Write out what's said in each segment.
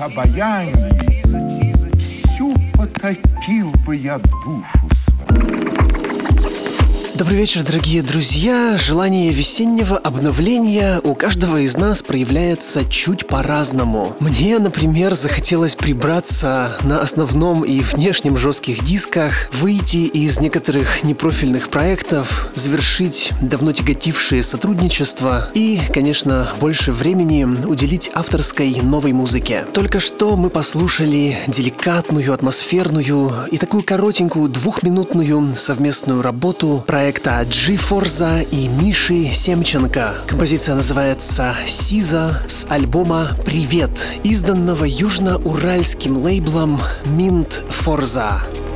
Обаянии всю потопил бы я душу Добрый вечер, дорогие друзья. Желание весеннего обновления у каждого из нас проявляется чуть по-разному. Мне, например, захотелось прибраться на основном и внешнем жестких дисках, выйти из некоторых непрофильных проектов, завершить давно тяготившее сотрудничество и, конечно, больше времени уделить авторской новой музыке. Только что мы послушали деликатную, атмосферную и такую коротенькую двухминутную совместную работу проекта G Forza и Миши Семченко. Композиция называется «Сиза» с альбома «Привет», изданного южно-уральским лейблом Mint Forza.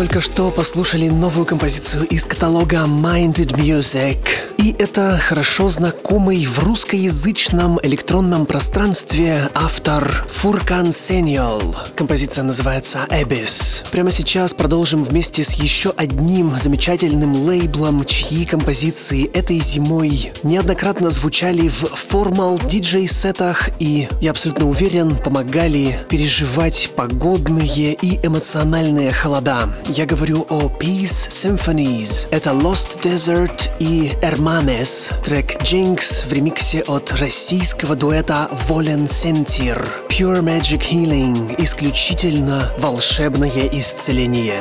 Только что послушали новую композицию из каталога Minded Music. И это хорошо знакомый в русскоязычном электронном пространстве автор Фуркан Сеньол. Композиция называется Abyss. Прямо сейчас продолжим вместе с еще одним замечательным лейблом, чьи композиции этой зимой неоднократно звучали в формал диджей-сетах и, я абсолютно уверен, помогали переживать погодные и эмоциональные холода. Я говорю о Peace Symphonies. Это Lost Desert и Hermanes. Трек Jinx в ремиксе от российского дуэта Волен Сентир. Pure Magic Healing. Исключительно волшебное исцеление.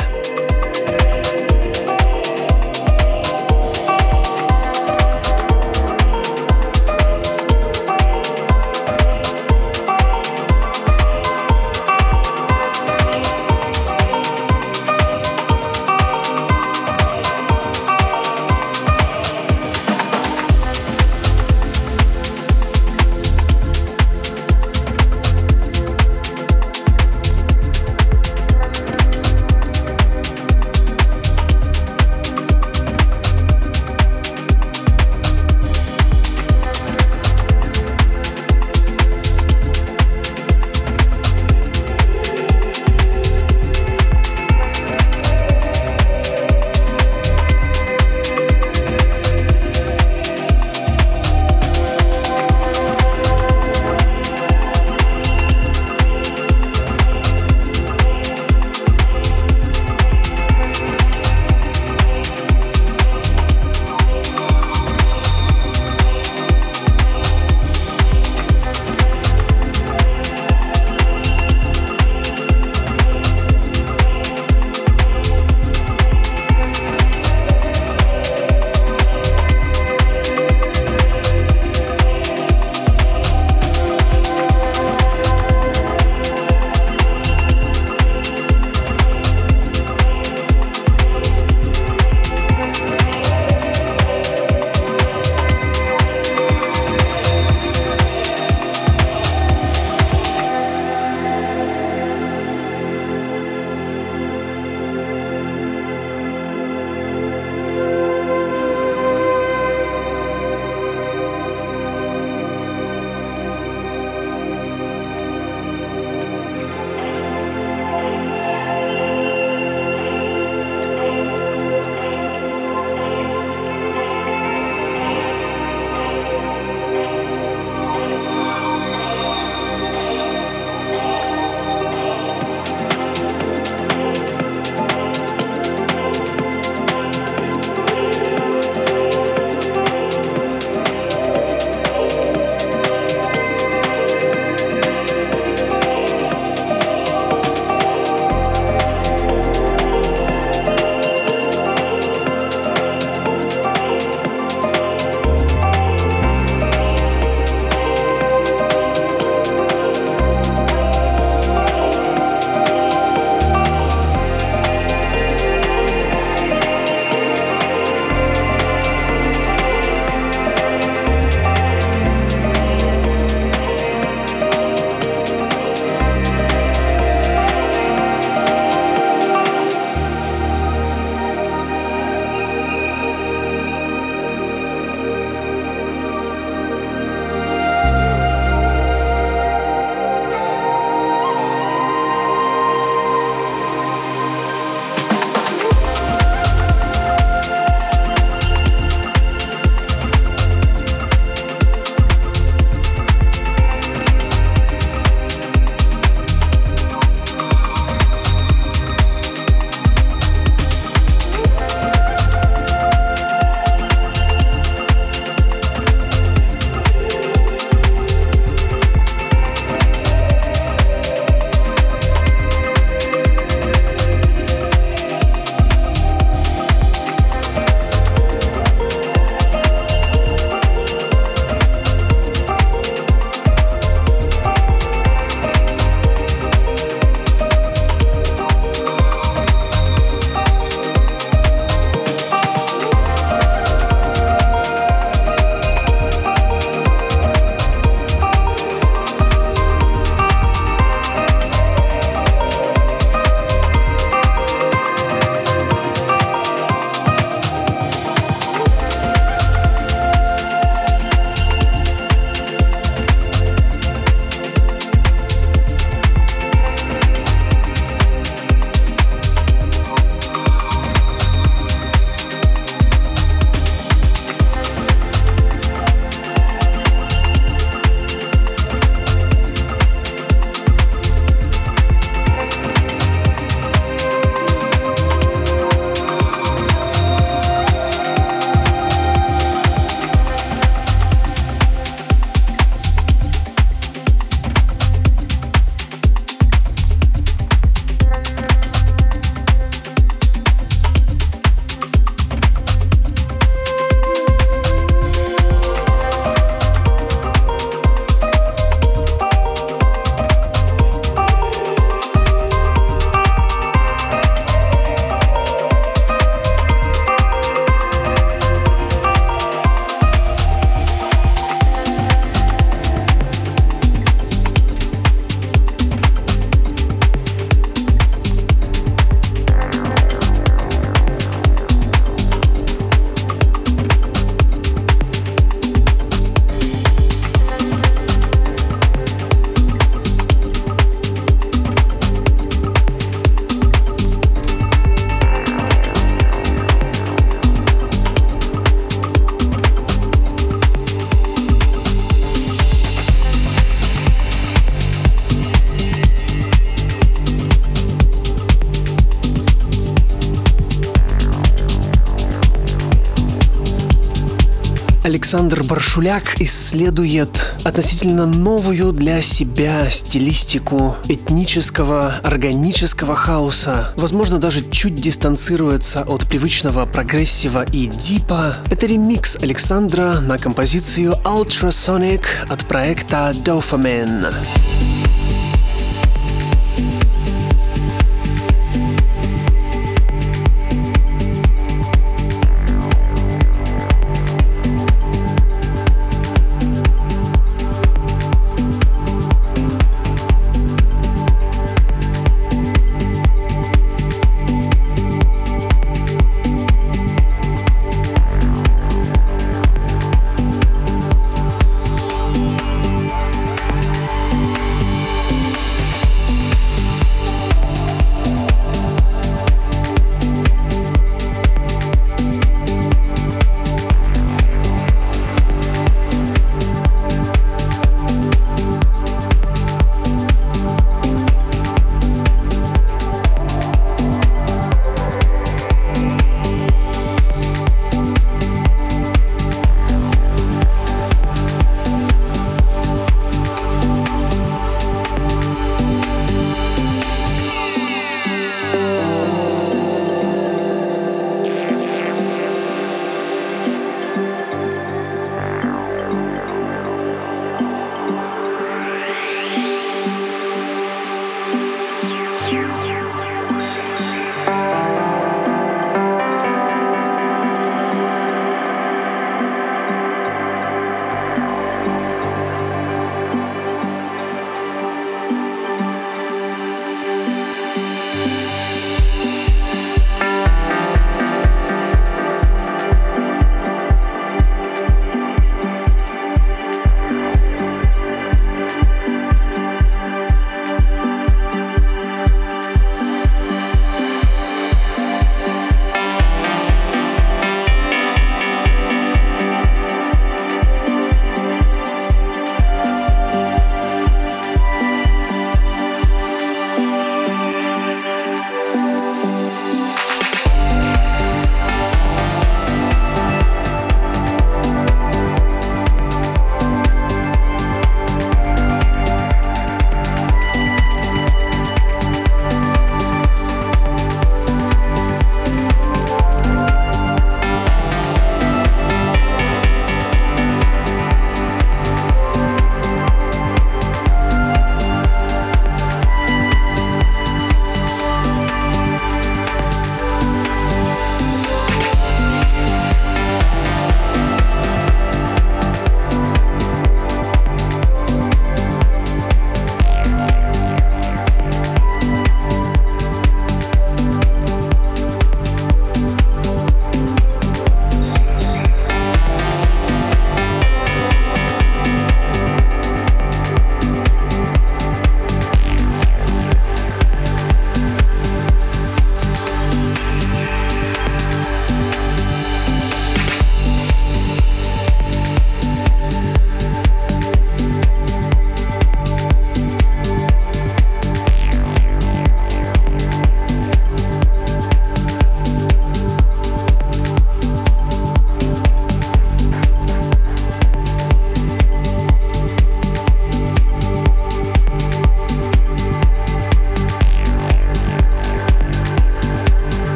Александр Баршуляк исследует относительно новую для себя стилистику этнического, органического хаоса. Возможно, даже чуть дистанцируется от привычного прогрессива и дипа. Это ремикс Александра на композицию Ultrasonic от проекта Dopamine.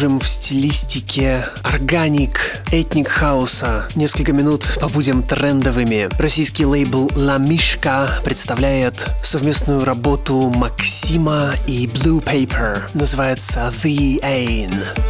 Продолжим в стилистике органик, этник хауса. Несколько минут побудем трендовыми. Российский лейбл La Mishka представляет совместную работу Максима и Blue Paper. Называется The Ain.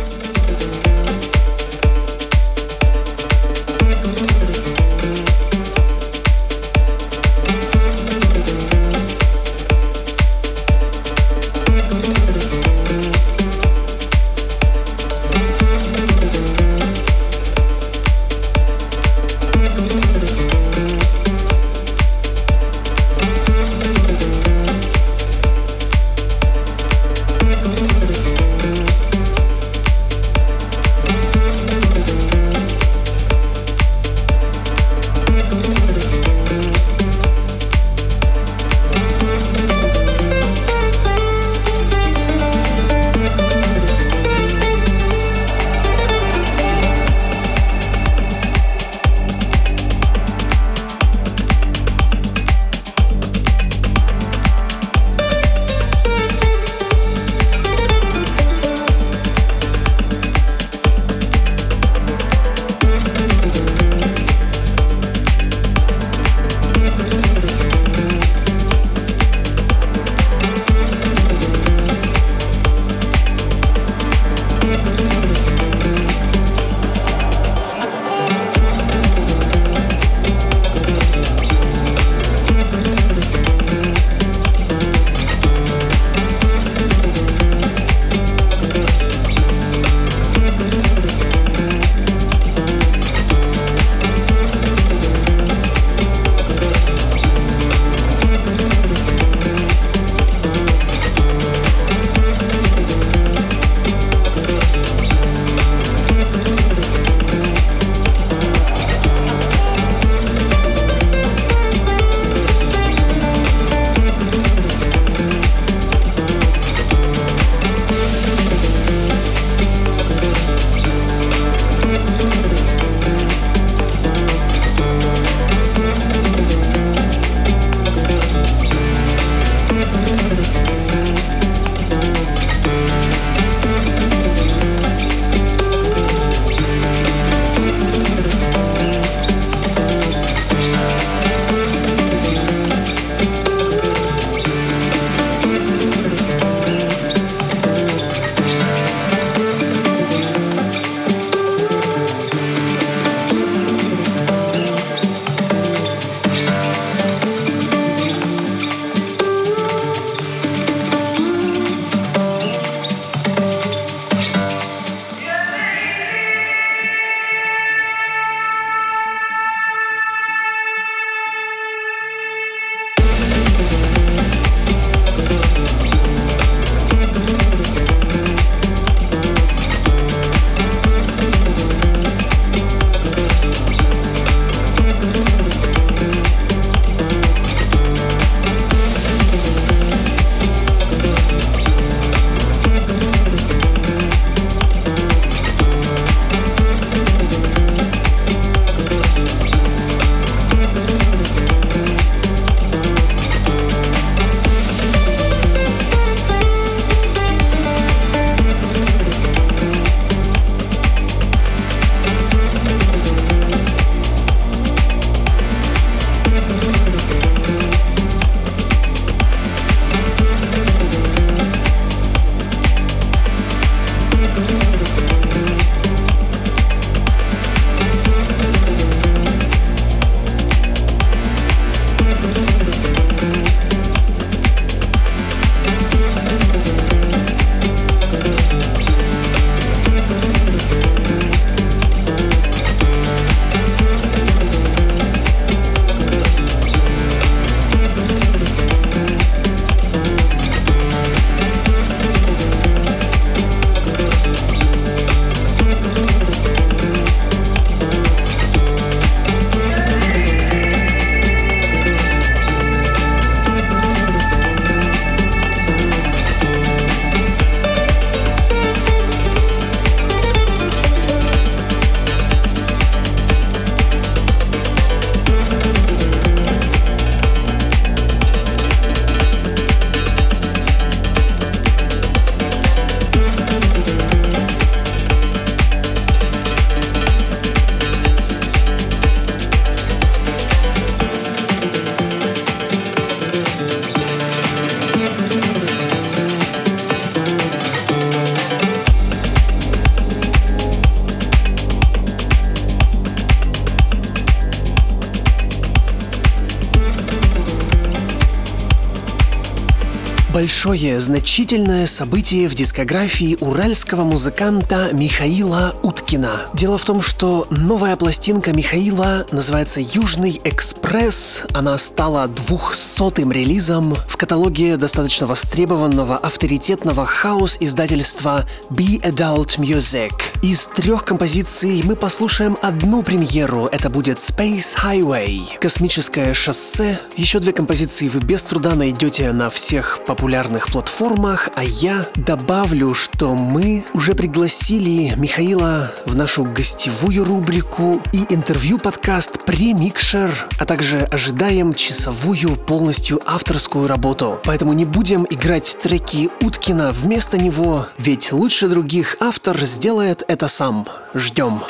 Большое, значительное событие в дискографии уральского музыканта Михаила Уткина. Дело в том, что новая пластинка Михаила называется «Южный экспресс». Она стала двухсотым релизом в каталоге достаточно востребованного авторитетного хаос-издательства Be Adult Music. Из трех композиций мы послушаем одну премьеру. Это будет Space Highway, космическое шоссе. Еще две композиции вы без труда найдете на всех популярных платформах, а я добавлю, что мы уже пригласили Михаила в нашу гостевую рубрику и интервью-подкаст «Премикшер», а также ожидаем часовую полностью авторскую работу. Поэтому не будем играть треки Уткина вместо него, ведь лучше других автор сделает это сам. Ждем.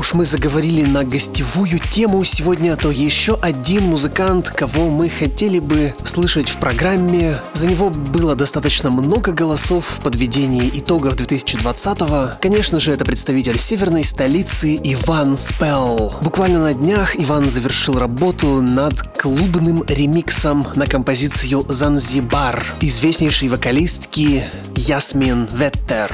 Уж мы заговорили на гостевую тему сегодня, то еще один музыкант, кого мы хотели бы слышать в программе. За него было достаточно много голосов в подведении итогов 2020-го. Конечно же, это представитель северной столицы Иван Спелл. Буквально на днях Иван завершил работу над клубным ремиксом на композицию «Занзибар» известнейшей вокалистки Ясмин Веттер.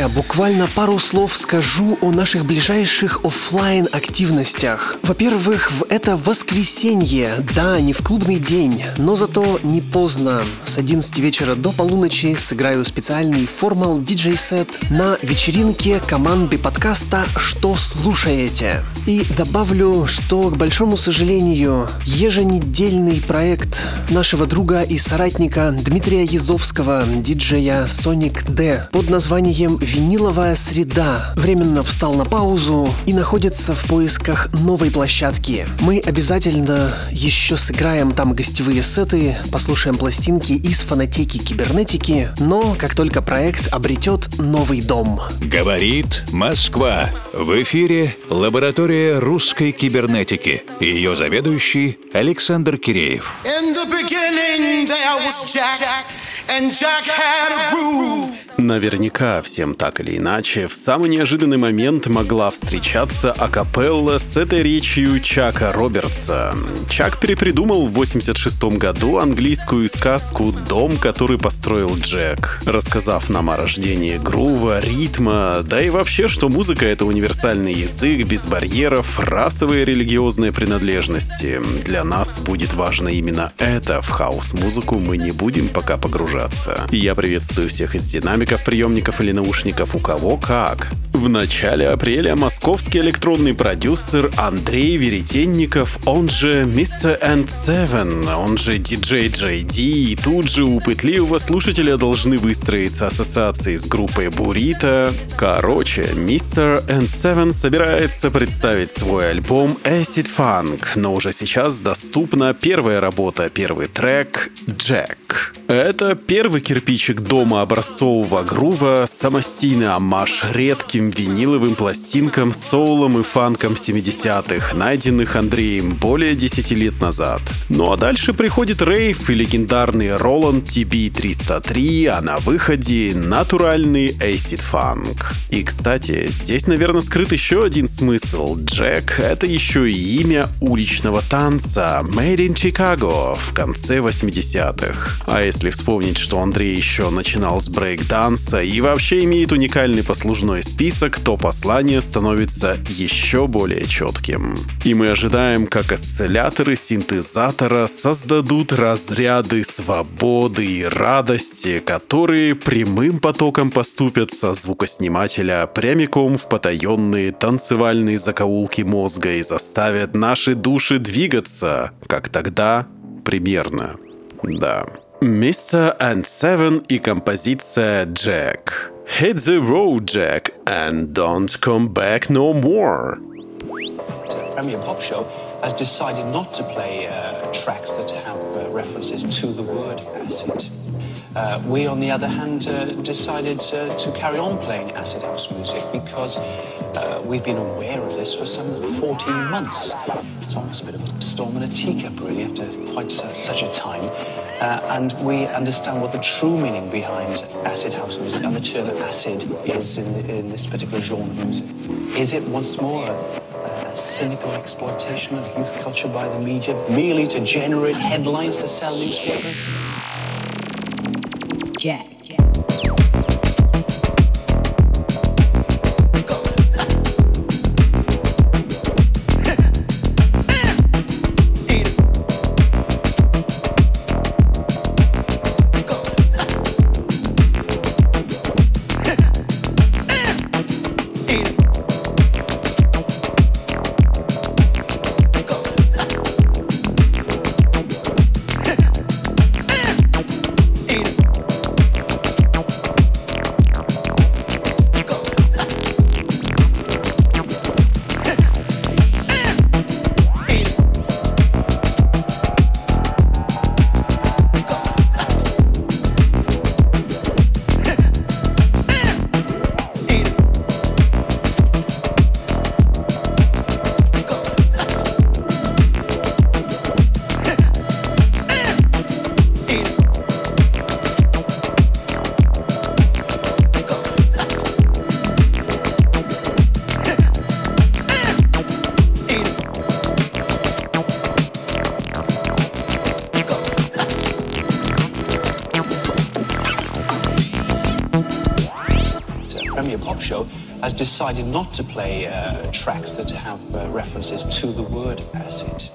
Друзья, буквально пару слов скажу о наших ближайших офлайн активностях. Во-первых, в это воскресенье, да, не в клубный день, но зато не поздно. С 11 вечера до полуночи сыграю специальный формал диджей-сет на вечеринке команды подкаста «Что слушаете?». И добавлю, что, к большому сожалению, еженедельный проект нашего друга и соратника Дмитрия Язовского, диджея Sonic D, под названием «Виниловая среда» временно встал на паузу и находится в поисках новой площадки. Мы обязательно еще сыграем там гостевые сеты, послушаем пластинки из фанатеки кибернетики, но как только проект обретет новый дом. Говорит Москва. В эфире лаборатория русской кибернетики. Ее заведующий Александр Киреев. In the there was Jack, and Jack had a groove. Наверняка всем так или иначе в самый неожиданный момент могла встречаться акапелла с этой речью Чака Робертса. Чак перепридумал в 86 году английскую сказку «Дом, который построил Джек», рассказав нам о рождении грува, ритма, да и вообще, что музыка — это универсальный язык, без барьеров, расовые и религиозные принадлежности. Для нас будет важно именно это. В хаос-музыку мы не будем пока погружаться. Я приветствую всех из динамиков, приемников или наушников, у кого как. В начале апреля московский электронный продюсер Андрей Веретенников, он же Mr. N7, он же DJ JD, и тут же у пытливого слушателя должны выстроиться ассоциации с группой Бурито. Короче, Mr. N7 собирается представить свой альбом Acid Funk, но уже сейчас доступна первая работа, первый трек «Jack». Это первый кирпичик дома образцового грува, самостийный амаш редким виниловым пластинкам, соулом и фанком 70-х, найденных Андреем более 10 лет назад. Ну а дальше приходит рейв и легендарный Roland TB-303, а на выходе натуральный Acid Funk. И, кстати, здесь, наверное, скрыт еще один смысл. Джек — это еще и имя уличного танца Made in Chicago в конце 80-х. А если вспомнить, что Андрей еще начинал с брейк-данса и вообще имеет уникальный послужной список, то послание становится еще более четким. И мы ожидаем, как осцилляторы синтезатора создадут разряды свободы и радости, которые прямым потоком поступят со звукоснимателя прямиком в потаенные танцевальные закоулки мозга и заставят наши души двигаться, как тогда примерно. Да. Мистер and Seven и композиция Jack. Hit the road, Jack, and don't come back no more. The Premier Pop Show has decided not to play uh, tracks that have uh, references to the word acid. Uh, we, on the other hand, uh, decided to carry on playing acid house music because uh, we've been aware of this for some 14 months. It's almost a bit of a storm in a teacup, really, after quite su- such a time. Uh, and we understand what the true meaning behind acid house music and the term acid is in, in this particular genre of music. Is it once more a cynical exploitation of youth culture by the media merely to generate headlines to sell newspapers? Jack. Decided not to play uh, tracks that have uh, references to the word acid.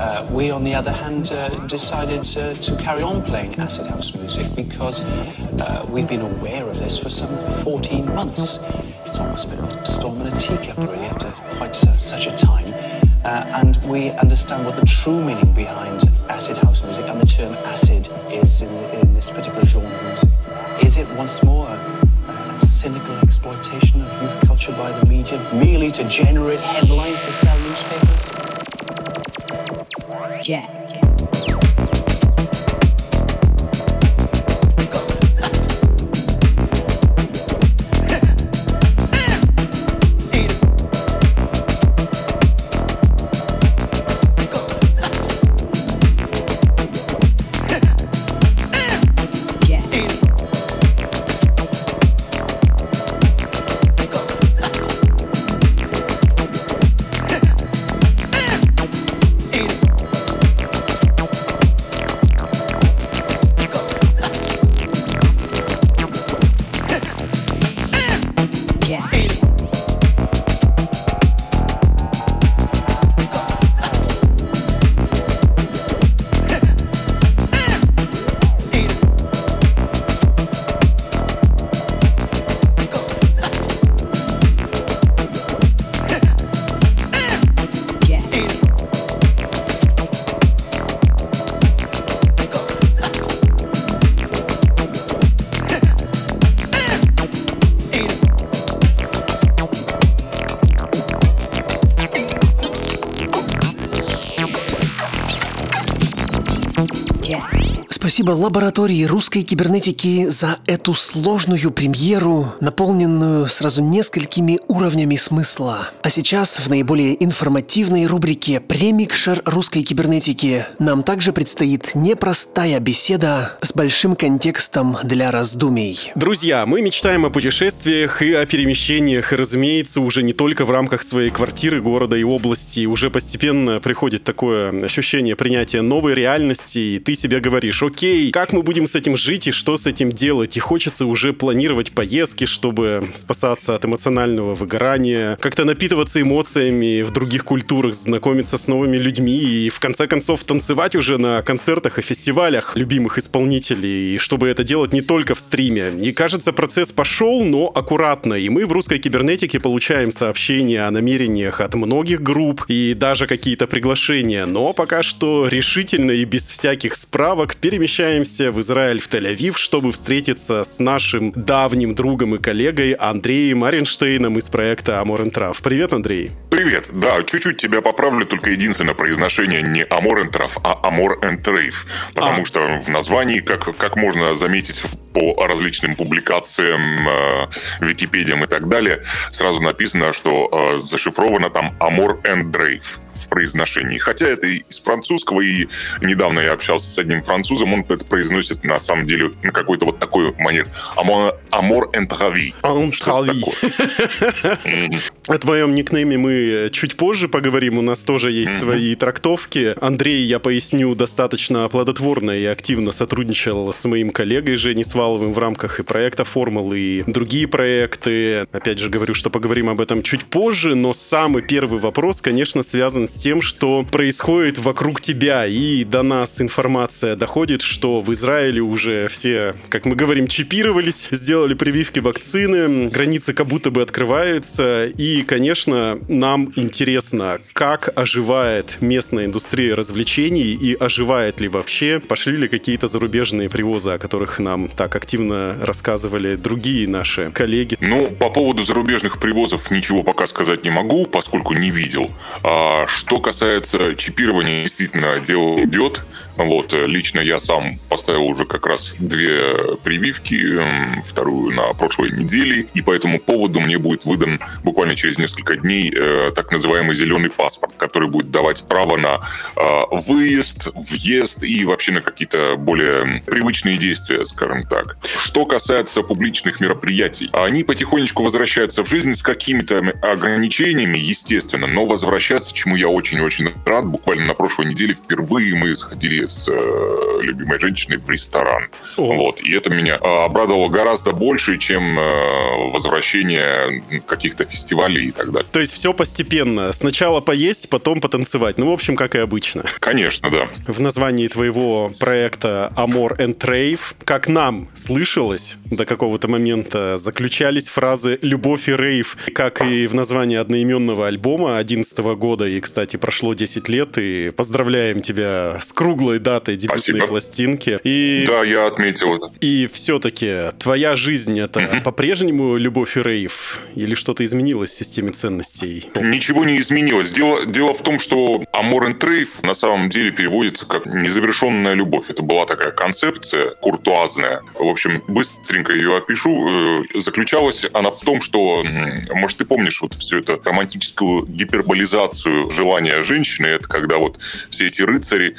Uh, we, on the other hand, uh, decided to carry on playing acid house music because uh, we've been aware of this for some 14 months. It's almost a bit a storm in a teacup, really, after quite su- such a time. Uh, and we understand what the true meaning behind acid house music and the term acid is in, in this particular genre of music. Is it once more cynical exploitation of youth culture by the media merely to generate headlines to sell newspapers? Jack. Yeah. Спасибо лаборатории русской кибернетики за эту сложную премьеру, наполненную сразу несколькими уровнями смысла. А сейчас в наиболее информативной рубрике «Премикшер русской кибернетики» нам также предстоит непростая беседа с большим контекстом для раздумий. Друзья, мы мечтаем о путешествиях и о перемещениях, и, разумеется, уже не только в рамках своей квартиры, города и области. Уже постепенно приходит такое ощущение принятия новой реальности, и ты себе говоришь, окей, как мы будем с этим жить и что с этим делать? И хочется уже планировать поездки, чтобы спасаться от эмоционального выгорания, как-то напитываться эмоциями в других культурах, знакомиться с новыми людьми и, в конце концов, танцевать уже на концертах и фестивалях любимых исполнителей, и чтобы это делать не только в стриме. И кажется, процесс пошел, но аккуратно. И мы в русской кибернетике получаем сообщения о намерениях от многих групп и даже какие-то приглашения. Но пока что решительно и без всяких справок перемещаемся в Израиль, в Тель-Авив, чтобы встретиться с нашим давним другом и коллегой Андреем Аренштейном из проекта Amor Traf. Привет, Андрей. Привет. Да, чуть-чуть тебя поправлю, только единственное произношение не Amor Traf, а Amor Rave. Потому А. что в названии, как, как можно заметить по различным публикациям, э, Википедиям и так далее, сразу написано, что э, зашифровано там Amor and Rave в произношении. Хотя это и из французского, и недавно я общался с одним французом, он это произносит на самом деле на какой-то вот такой манер. Amor, amor and. Что-то Антрави. такое. О твоем никнейме мы чуть позже поговорим. У нас тоже есть свои трактовки. Андрей, я поясню, достаточно плодотворно и активно сотрудничал с моим коллегой Женей Сваловым в рамках и проекта Формул, и другие проекты. Опять же говорю, что поговорим об этом чуть позже, но самый первый вопрос, конечно, связан с тем, что происходит вокруг тебя. И до нас информация доходит, что в Израиле уже все, как мы говорим, чипировались, сделали прививки вакцины, границы как будто бы открываются. И, конечно, нам интересно, как оживает местная индустрия развлечений и оживает ли вообще, пошли ли какие-то зарубежные привозы, о которых нам так активно рассказывали другие наши коллеги. Ну, по поводу зарубежных привозов ничего пока сказать не могу, поскольку не видел. А что касается чипирования, действительно, дело идет. Вот, э, лично я сам поставил уже как раз две прививки, м, вторую на прошлой неделе, и по этому поводу мне будет выдан буквально через несколько дней э, так называемый зеленый паспорт, который будет давать право на э, выезд, въезд и вообще на какие-то более привычные действия, скажем так. Что касается публичных мероприятий, они потихонечку возвращаются в жизнь с какими-то ограничениями, естественно, но возвращаться, чему я очень-очень рад. Буквально на прошлой неделе впервые мы сходили с э, любимой женщиной в ресторан. О. Вот. И это меня э, обрадовало гораздо больше, чем э, возвращение каких-то фестивалей и так далее. То есть все постепенно. Сначала поесть, потом потанцевать. Ну, в общем, как и обычно. Конечно, да. В названии твоего проекта Amor and Rave, как нам слышалось до какого-то момента, заключались фразы «любовь и рейв», как и в названии одноименного альбома 2011 года. И, кстати, прошло 10 лет, и поздравляем тебя с круглой датой дебютной Спасибо. пластинки. И Да, я отметил это. И все-таки твоя жизнь это по-прежнему любовь и рейв? Или что-то изменилось в системе ценностей? Ничего не изменилось. Дело, дело в том, что Amor and Rave на самом деле переводится как незавершенная любовь. Это была такая концепция куртуазная. В общем, быстренько ее опишу. Э, Заключалась она в том, что, может, ты помнишь вот всю эту романтическую гиперболизацию желания женщины. Это когда вот все эти рыцари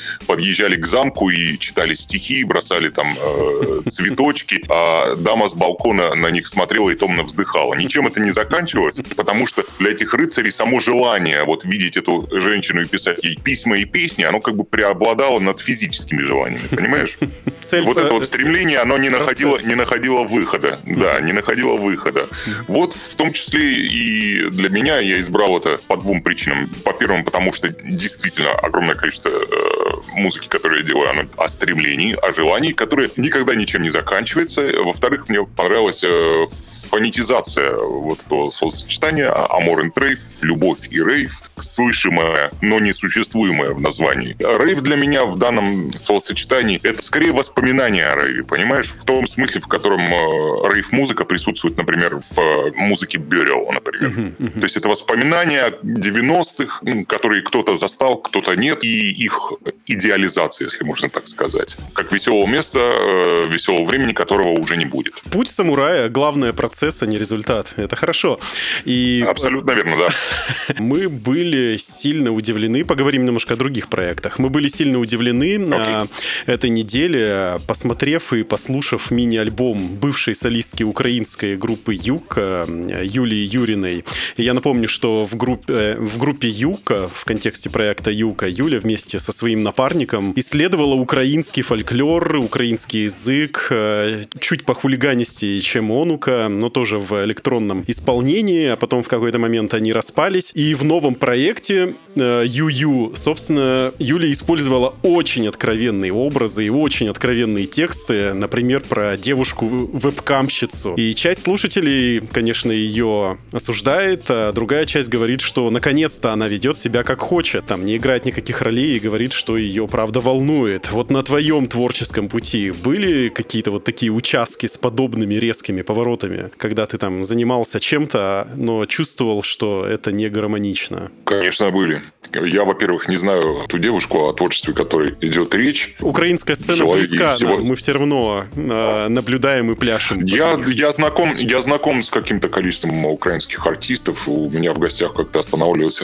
подъезжали к замку и читали стихи, бросали там э, цветочки, а дама с балкона на них смотрела и томно вздыхала. Ничем это не заканчивалось, потому что для этих рыцарей само желание вот видеть эту женщину и писать ей письма и песни, оно как бы преобладало над физическими желаниями, понимаешь? Цель Вот э, это вот стремление, оно не находило, не находило выхода. Да, не находило выхода. Вот в том числе и для меня я избрал это по двум причинам. По первому, потому что действительно огромное количество э, музыки, которую я делаю, о стремлении, о желании, которое никогда ничем не заканчивается. Во-вторых, мне понравилась э, фонетизация вот этого словосочетания Amor and Rave, любовь и рейв, слышимое, но несуществуемое в названии. Рейв для меня в данном словосочетании это скорее воспоминание о рейве, понимаешь? В том смысле, в котором э, рейв-музыка присутствует, например, в э, музыке Burial, например. То есть это воспоминания 90-х, м, которые кто-то застал, кто-то нет, и их идеализация, если можно так сказать. Как веселого места, э, веселого времени, которого уже не будет. Путь самурая — главное процесс, а не результат. Это хорошо. И Абсолютно верно, да. мы были сильно удивлены, поговорим немножко о других проектах, мы были сильно удивлены на этой неделе, посмотрев и послушав мини-альбом бывшей солистки украинской группы Юг э, Юлии Юриной. И я напомню, что в группе, э, в группе Юка, в контексте проекта Юка, Юля вместе со своим напарником исследовала украинский фольклор, украинский язык, э, чуть похулиганистее, чем Онука, но тоже в электронном исполнении, а потом в какой-то момент они распались. И в новом проекте э, Ю-Ю, собственно, Юля использовала очень откровенные образы и очень откровенные тексты, например, про девушку-вебкамщицу. И часть слушателей, конечно, ее осуждает, а другая часть говорит, что наконец-то она ведет себя как хочет, там не играет никаких ролей и говорит, что ее правда волнует. Вот на твоем творческом пути были какие-то вот такие участки с подобными резкими поворотами, когда ты там занимался чем-то, но чувствовал, что это не гармонично? Конечно, были. Я, во-первых, не знаю ту девушку, о творчестве которой идет речь. Украинская сцена Человек близка всего- мы все равно э, наблюдаем и пляшем. Я, я, знаком, я знаком с каким-то количеством украинских артистов. У меня в гостях как-то останавливалась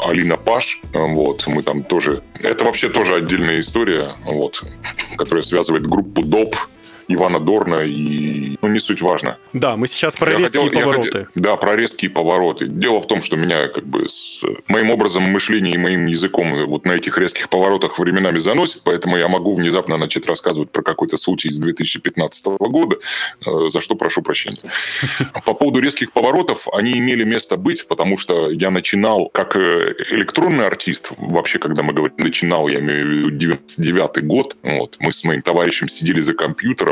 Алина Паш. Вот, мы там тоже... Это вообще тоже отдельная история, вот, которая связывает группу ДОП, Ивана Дорна и... Ну, не суть важно. Да, мы сейчас про Я резкие хотел- повороты. хотел- да, про резкие повороты. Дело в том, что меня как бы с моим образом мышления и моим языком вот на этих резких поворотах временами заносит, поэтому я могу внезапно начать рассказывать про какой-то случай из 2015 года, э, за что прошу прощения. По поводу резких поворотов, они имели место быть, потому что я начинал как э, электронный артист, вообще, когда мы говорим начинал, я имею в виду 99 год, вот, мы с моим товарищем сидели за компьютером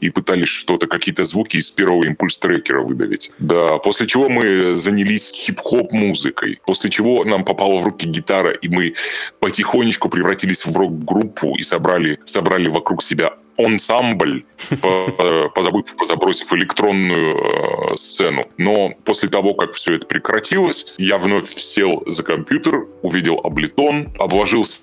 и пытались что-то, какие-то звуки из первого импульс-трекера выдавить. Да, после чего мы занялись хип-хоп музыкой, после чего нам попала в руки гитара, и мы потихонечку превратились в рок-группу и собрали, собрали вокруг себя ансамбль, по- позабыв, позабросив электронную э, сцену. Но после того, как все это прекратилось, я вновь сел за компьютер, увидел Аблетон, обложился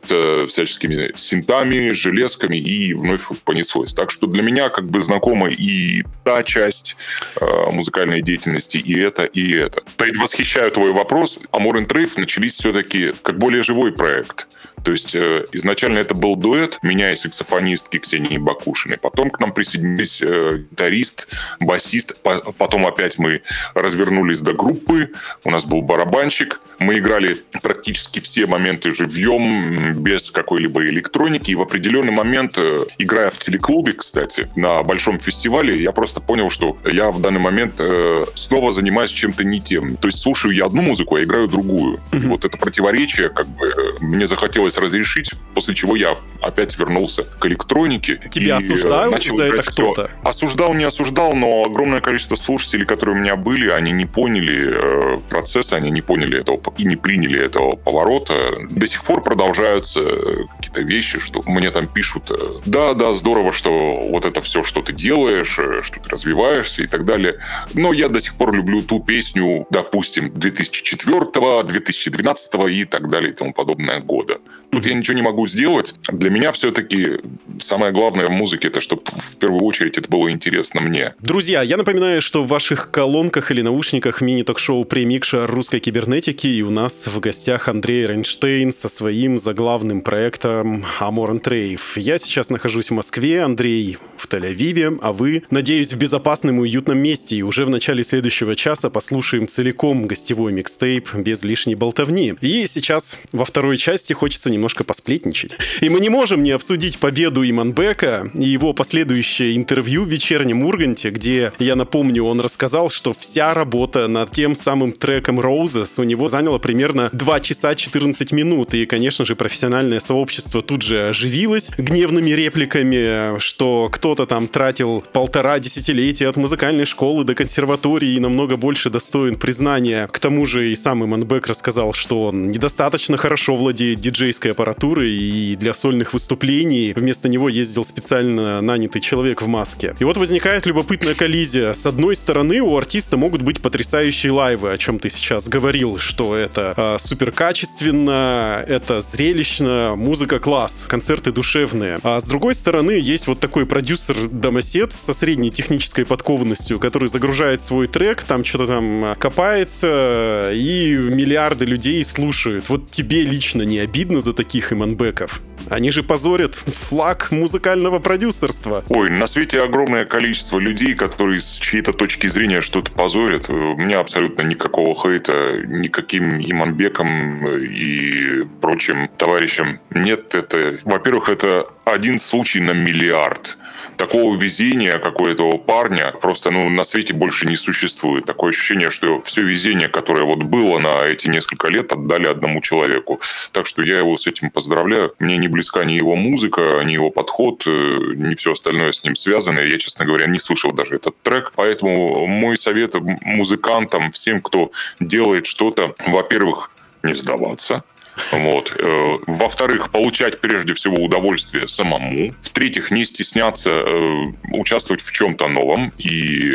всяческими синтами, железками и вновь понеслось. Так что для меня как бы знакома и та часть э, музыкальной деятельности, и это, и это. Предвосхищаю твой вопрос. Амор и Рейв начались все-таки как более живой проект. То есть э, изначально это был дуэт меня и саксофонистки Ксении Бакушиной. Потом к нам присоединились э, гитарист, басист. По- потом опять мы развернулись до группы. У нас был барабанщик. Мы играли практически все моменты живьем, без какой-либо электроники. И в определенный момент, э, играя в телеклубе, кстати, на большом фестивале, я просто понял, что я в данный момент э, снова занимаюсь чем-то не тем. То есть слушаю я одну музыку, а играю другую. И вот это противоречие, как бы, э, мне захотелось разрешить, после чего я опять вернулся к электронике. Тебя и, осуждают начал за это кто-то? Осуждал, не осуждал, но огромное количество слушателей, которые у меня были, они не поняли э, процесса, они не поняли этого и не приняли этого поворота. До сих пор продолжаются э, какие-то вещи, что мне там пишут, э, да, да, здорово, что вот это все, что ты делаешь, э, что ты развиваешься и так далее. Но я до сих пор люблю ту песню, допустим, 2004, 2012 и так далее и тому подобное года. Тут я ничего не могу сделать. Для меня все-таки самое главное в музыке, это чтобы в первую очередь это было интересно мне. Друзья, я напоминаю, что в ваших колонках или наушниках мини-ток-шоу «Премикша русской кибернетики» и у нас в гостях Андрей Рейнштейн со своим заглавным проектом «Амор Трейв». Я сейчас нахожусь в Москве, Андрей в Тель-Авиве, а вы, надеюсь, в безопасном и уютном месте. И уже в начале следующего часа послушаем целиком гостевой микстейп без лишней болтовни. И сейчас во второй части хочется немножко посплетничать. И мы не можем не обсудить победу Иманбека и его последующее интервью в вечернем Урганте, где, я напомню, он рассказал, что вся работа над тем самым треком Roses у него заняла примерно 2 часа 14 минут. И, конечно же, профессиональное сообщество тут же оживилось гневными репликами, что кто-то там тратил полтора десятилетия от музыкальной школы до консерватории и намного больше достоин признания. К тому же и сам Иманбек рассказал, что он недостаточно хорошо владеет диджейской аппаратурой и для сольных выступлений вместо него ездил специально нанятый человек в маске. И вот возникает любопытная коллизия. С одной стороны, у артиста могут быть потрясающие лайвы, о чем ты сейчас говорил, что это э, супер качественно, это зрелищно, музыка класс, концерты душевные. А с другой стороны, есть вот такой продюсер-домосед со средней технической подкованностью, который загружает свой трек, там что-то там копается, и миллиарды людей слушают. Вот тебе лично не обидно за таких иманбеков? Они же позорят флаг музыкального продюсерства. Ой, на свете огромное количество людей, которые с чьей-то точки зрения что-то позорят. У меня абсолютно никакого хейта никаким иманбекам и прочим товарищам нет. Это, во-первых, это один случай на миллиард. Такого везения, как у этого парня, просто ну, на свете больше не существует. Такое ощущение, что все везение, которое вот было на эти несколько лет, отдали одному человеку. Так что я его с этим поздравляю. Мне не близка ни его музыка, ни его подход, э, ни все остальное с ним связано. Я, честно говоря, не слышал даже этот трек. Поэтому мой совет музыкантам, всем, кто делает что-то, во-первых, не сдаваться. Вот. Э, Во-вторых, получать прежде всего удовольствие самому. В-третьих, не стесняться э, участвовать в чем-то новом и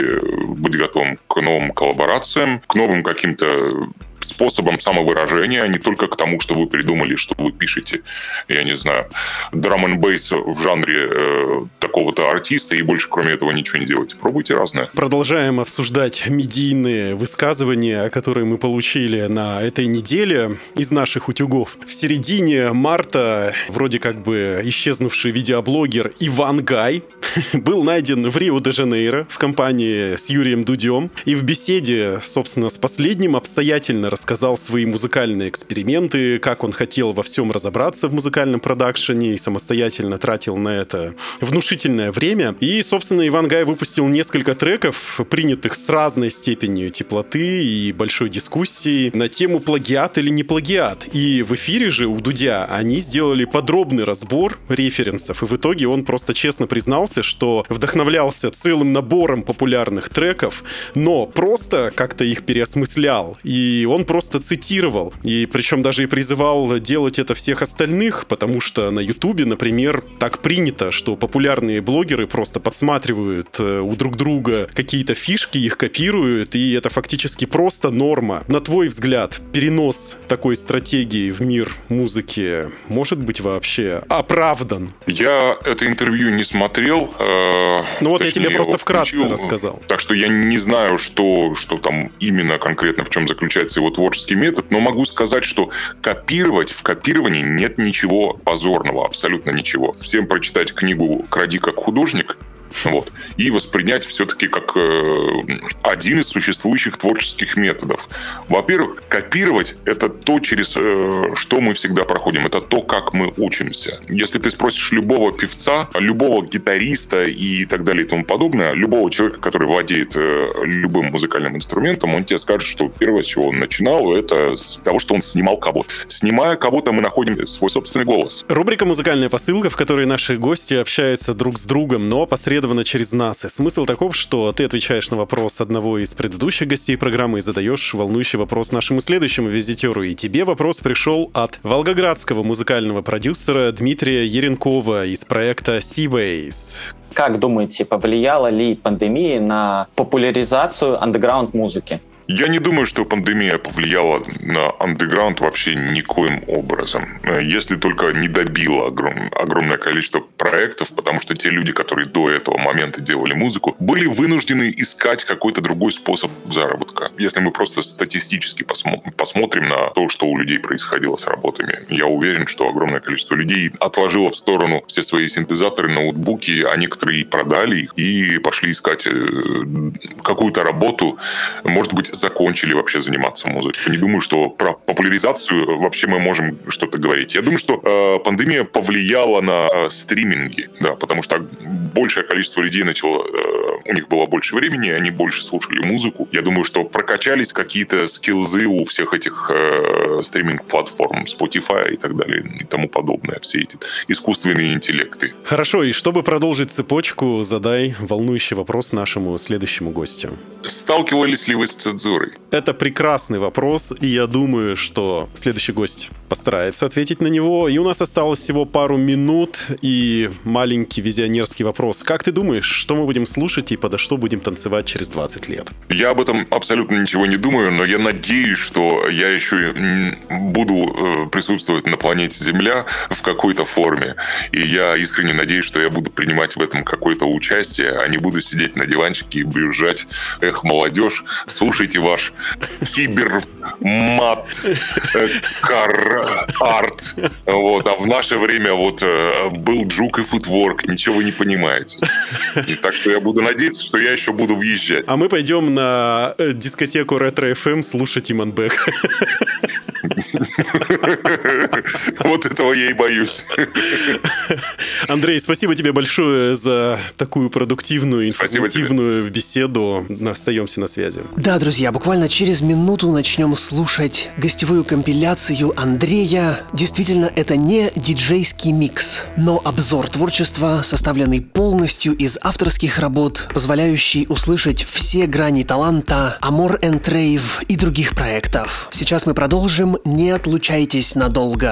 быть готовым к новым коллаборациям, к новым каким-то способом самовыражения, а не только к тому, что вы придумали, что вы пишете, я не знаю, драм н в жанре э, такого-то артиста, и больше кроме этого ничего не делайте. Пробуйте разное. Продолжаем обсуждать медийные высказывания, которые мы получили на этой неделе из наших утюгов. В середине марта вроде как бы исчезнувший видеоблогер Иван Гай был найден в Рио-де-Жанейро в компании с Юрием Дудем. И в беседе, собственно, с последним обстоятельно рассказал свои музыкальные эксперименты, как он хотел во всем разобраться в музыкальном продакшене и самостоятельно тратил на это внушительное время. И, собственно, Иван Гай выпустил несколько треков, принятых с разной степенью теплоты и большой дискуссии на тему плагиат или не плагиат. И в эфире же у Дудя они сделали подробный разбор референсов, и в итоге он просто честно признался, что вдохновлялся целым набором популярных треков, но просто как-то их переосмыслял. И он просто цитировал. И причем даже и призывал делать это всех остальных, потому что на Ютубе, например, так принято, что популярные блогеры просто подсматривают э, у друг друга какие-то фишки, их копируют, и это фактически просто норма. На твой взгляд, перенос такой стратегии в мир музыки может быть вообще оправдан? Я это интервью не смотрел. э, Ну вот я точнее, тебе просто вкратце включил. рассказал. Так что я не знаю, что, что там именно конкретно, в чем заключается его творческий метод, но могу сказать, что копировать, в копировании нет ничего позорного, абсолютно ничего. Всем прочитать книгу «Кради как художник», вот. И воспринять все-таки как э, один из существующих творческих методов. Во-первых, копировать — это то, через э, что мы всегда проходим. Это то, как мы учимся. Если ты спросишь любого певца, любого гитариста и так далее и тому подобное, любого человека, который владеет э, любым музыкальным инструментом, он тебе скажет, что первое, с чего он начинал, это с того, что он снимал кого-то. Снимая кого-то, мы находим свой собственный голос. Рубрика «Музыкальная посылка», в которой наши гости общаются друг с другом, но посредственно через нас. И смысл таков, что ты отвечаешь на вопрос одного из предыдущих гостей программы и задаешь волнующий вопрос нашему следующему визитеру. И тебе вопрос пришел от волгоградского музыкального продюсера Дмитрия Еренкова из проекта Seabase. Как думаете, повлияла ли пандемия на популяризацию андеграунд-музыки? Я не думаю, что пандемия повлияла на андеграунд вообще никоим образом. Если только не добила огром, огромное количество проектов, потому что те люди, которые до этого момента делали музыку, были вынуждены искать какой-то другой способ заработка. Если мы просто статистически посмо- посмотрим на то, что у людей происходило с работами, я уверен, что огромное количество людей отложило в сторону все свои синтезаторы, ноутбуки, а некоторые продали их и пошли искать э, какую-то работу, может быть, закончили вообще заниматься музыкой. Не думаю, что про популяризацию вообще мы можем что-то говорить. Я думаю, что э, пандемия повлияла на э, стриминги, да, потому что большее количество людей начало, э, у них было больше времени, они больше слушали музыку. Я думаю, что прокачались какие-то скиллзы у всех этих э, стриминг-платформ, Spotify и так далее и тому подобное, все эти искусственные интеллекты. Хорошо, и чтобы продолжить цепочку, задай волнующий вопрос нашему следующему гостю. Сталкивались ли вы с цензурой? Это прекрасный вопрос, и я думаю, что следующий гость постарается ответить на него. И у нас осталось всего пару минут и маленький визионерский вопрос. Как ты думаешь, что мы будем слушать и подо что будем танцевать через 20 лет? Я об этом абсолютно ничего не думаю, но я надеюсь, что я еще буду э, присутствовать на планете Земля в какой-то форме. И я искренне надеюсь, что я буду принимать в этом какое-то участие, а не буду сидеть на диванчике и брюзжать. Эх, молодежь, слушайте ваш кибермат э, кар арт. Вот. А в наше время вот э, был джук и футворк, ничего вы не понимаете. И так что я буду надеяться, что я еще буду въезжать. А мы пойдем на э, дискотеку Ретро FM слушать Иманбек. Вот этого я и боюсь. Андрей, спасибо тебе большое за такую продуктивную, информативную беседу. Остаемся на связи. Да, друзья, буквально через минуту начнем слушать гостевую компиляцию Андрея. Действительно, это не диджейский микс, но обзор творчества, составленный полностью из авторских работ, позволяющий услышать все грани таланта, Amor and Rave и других проектов. Сейчас мы продолжим, не отлучайтесь надолго.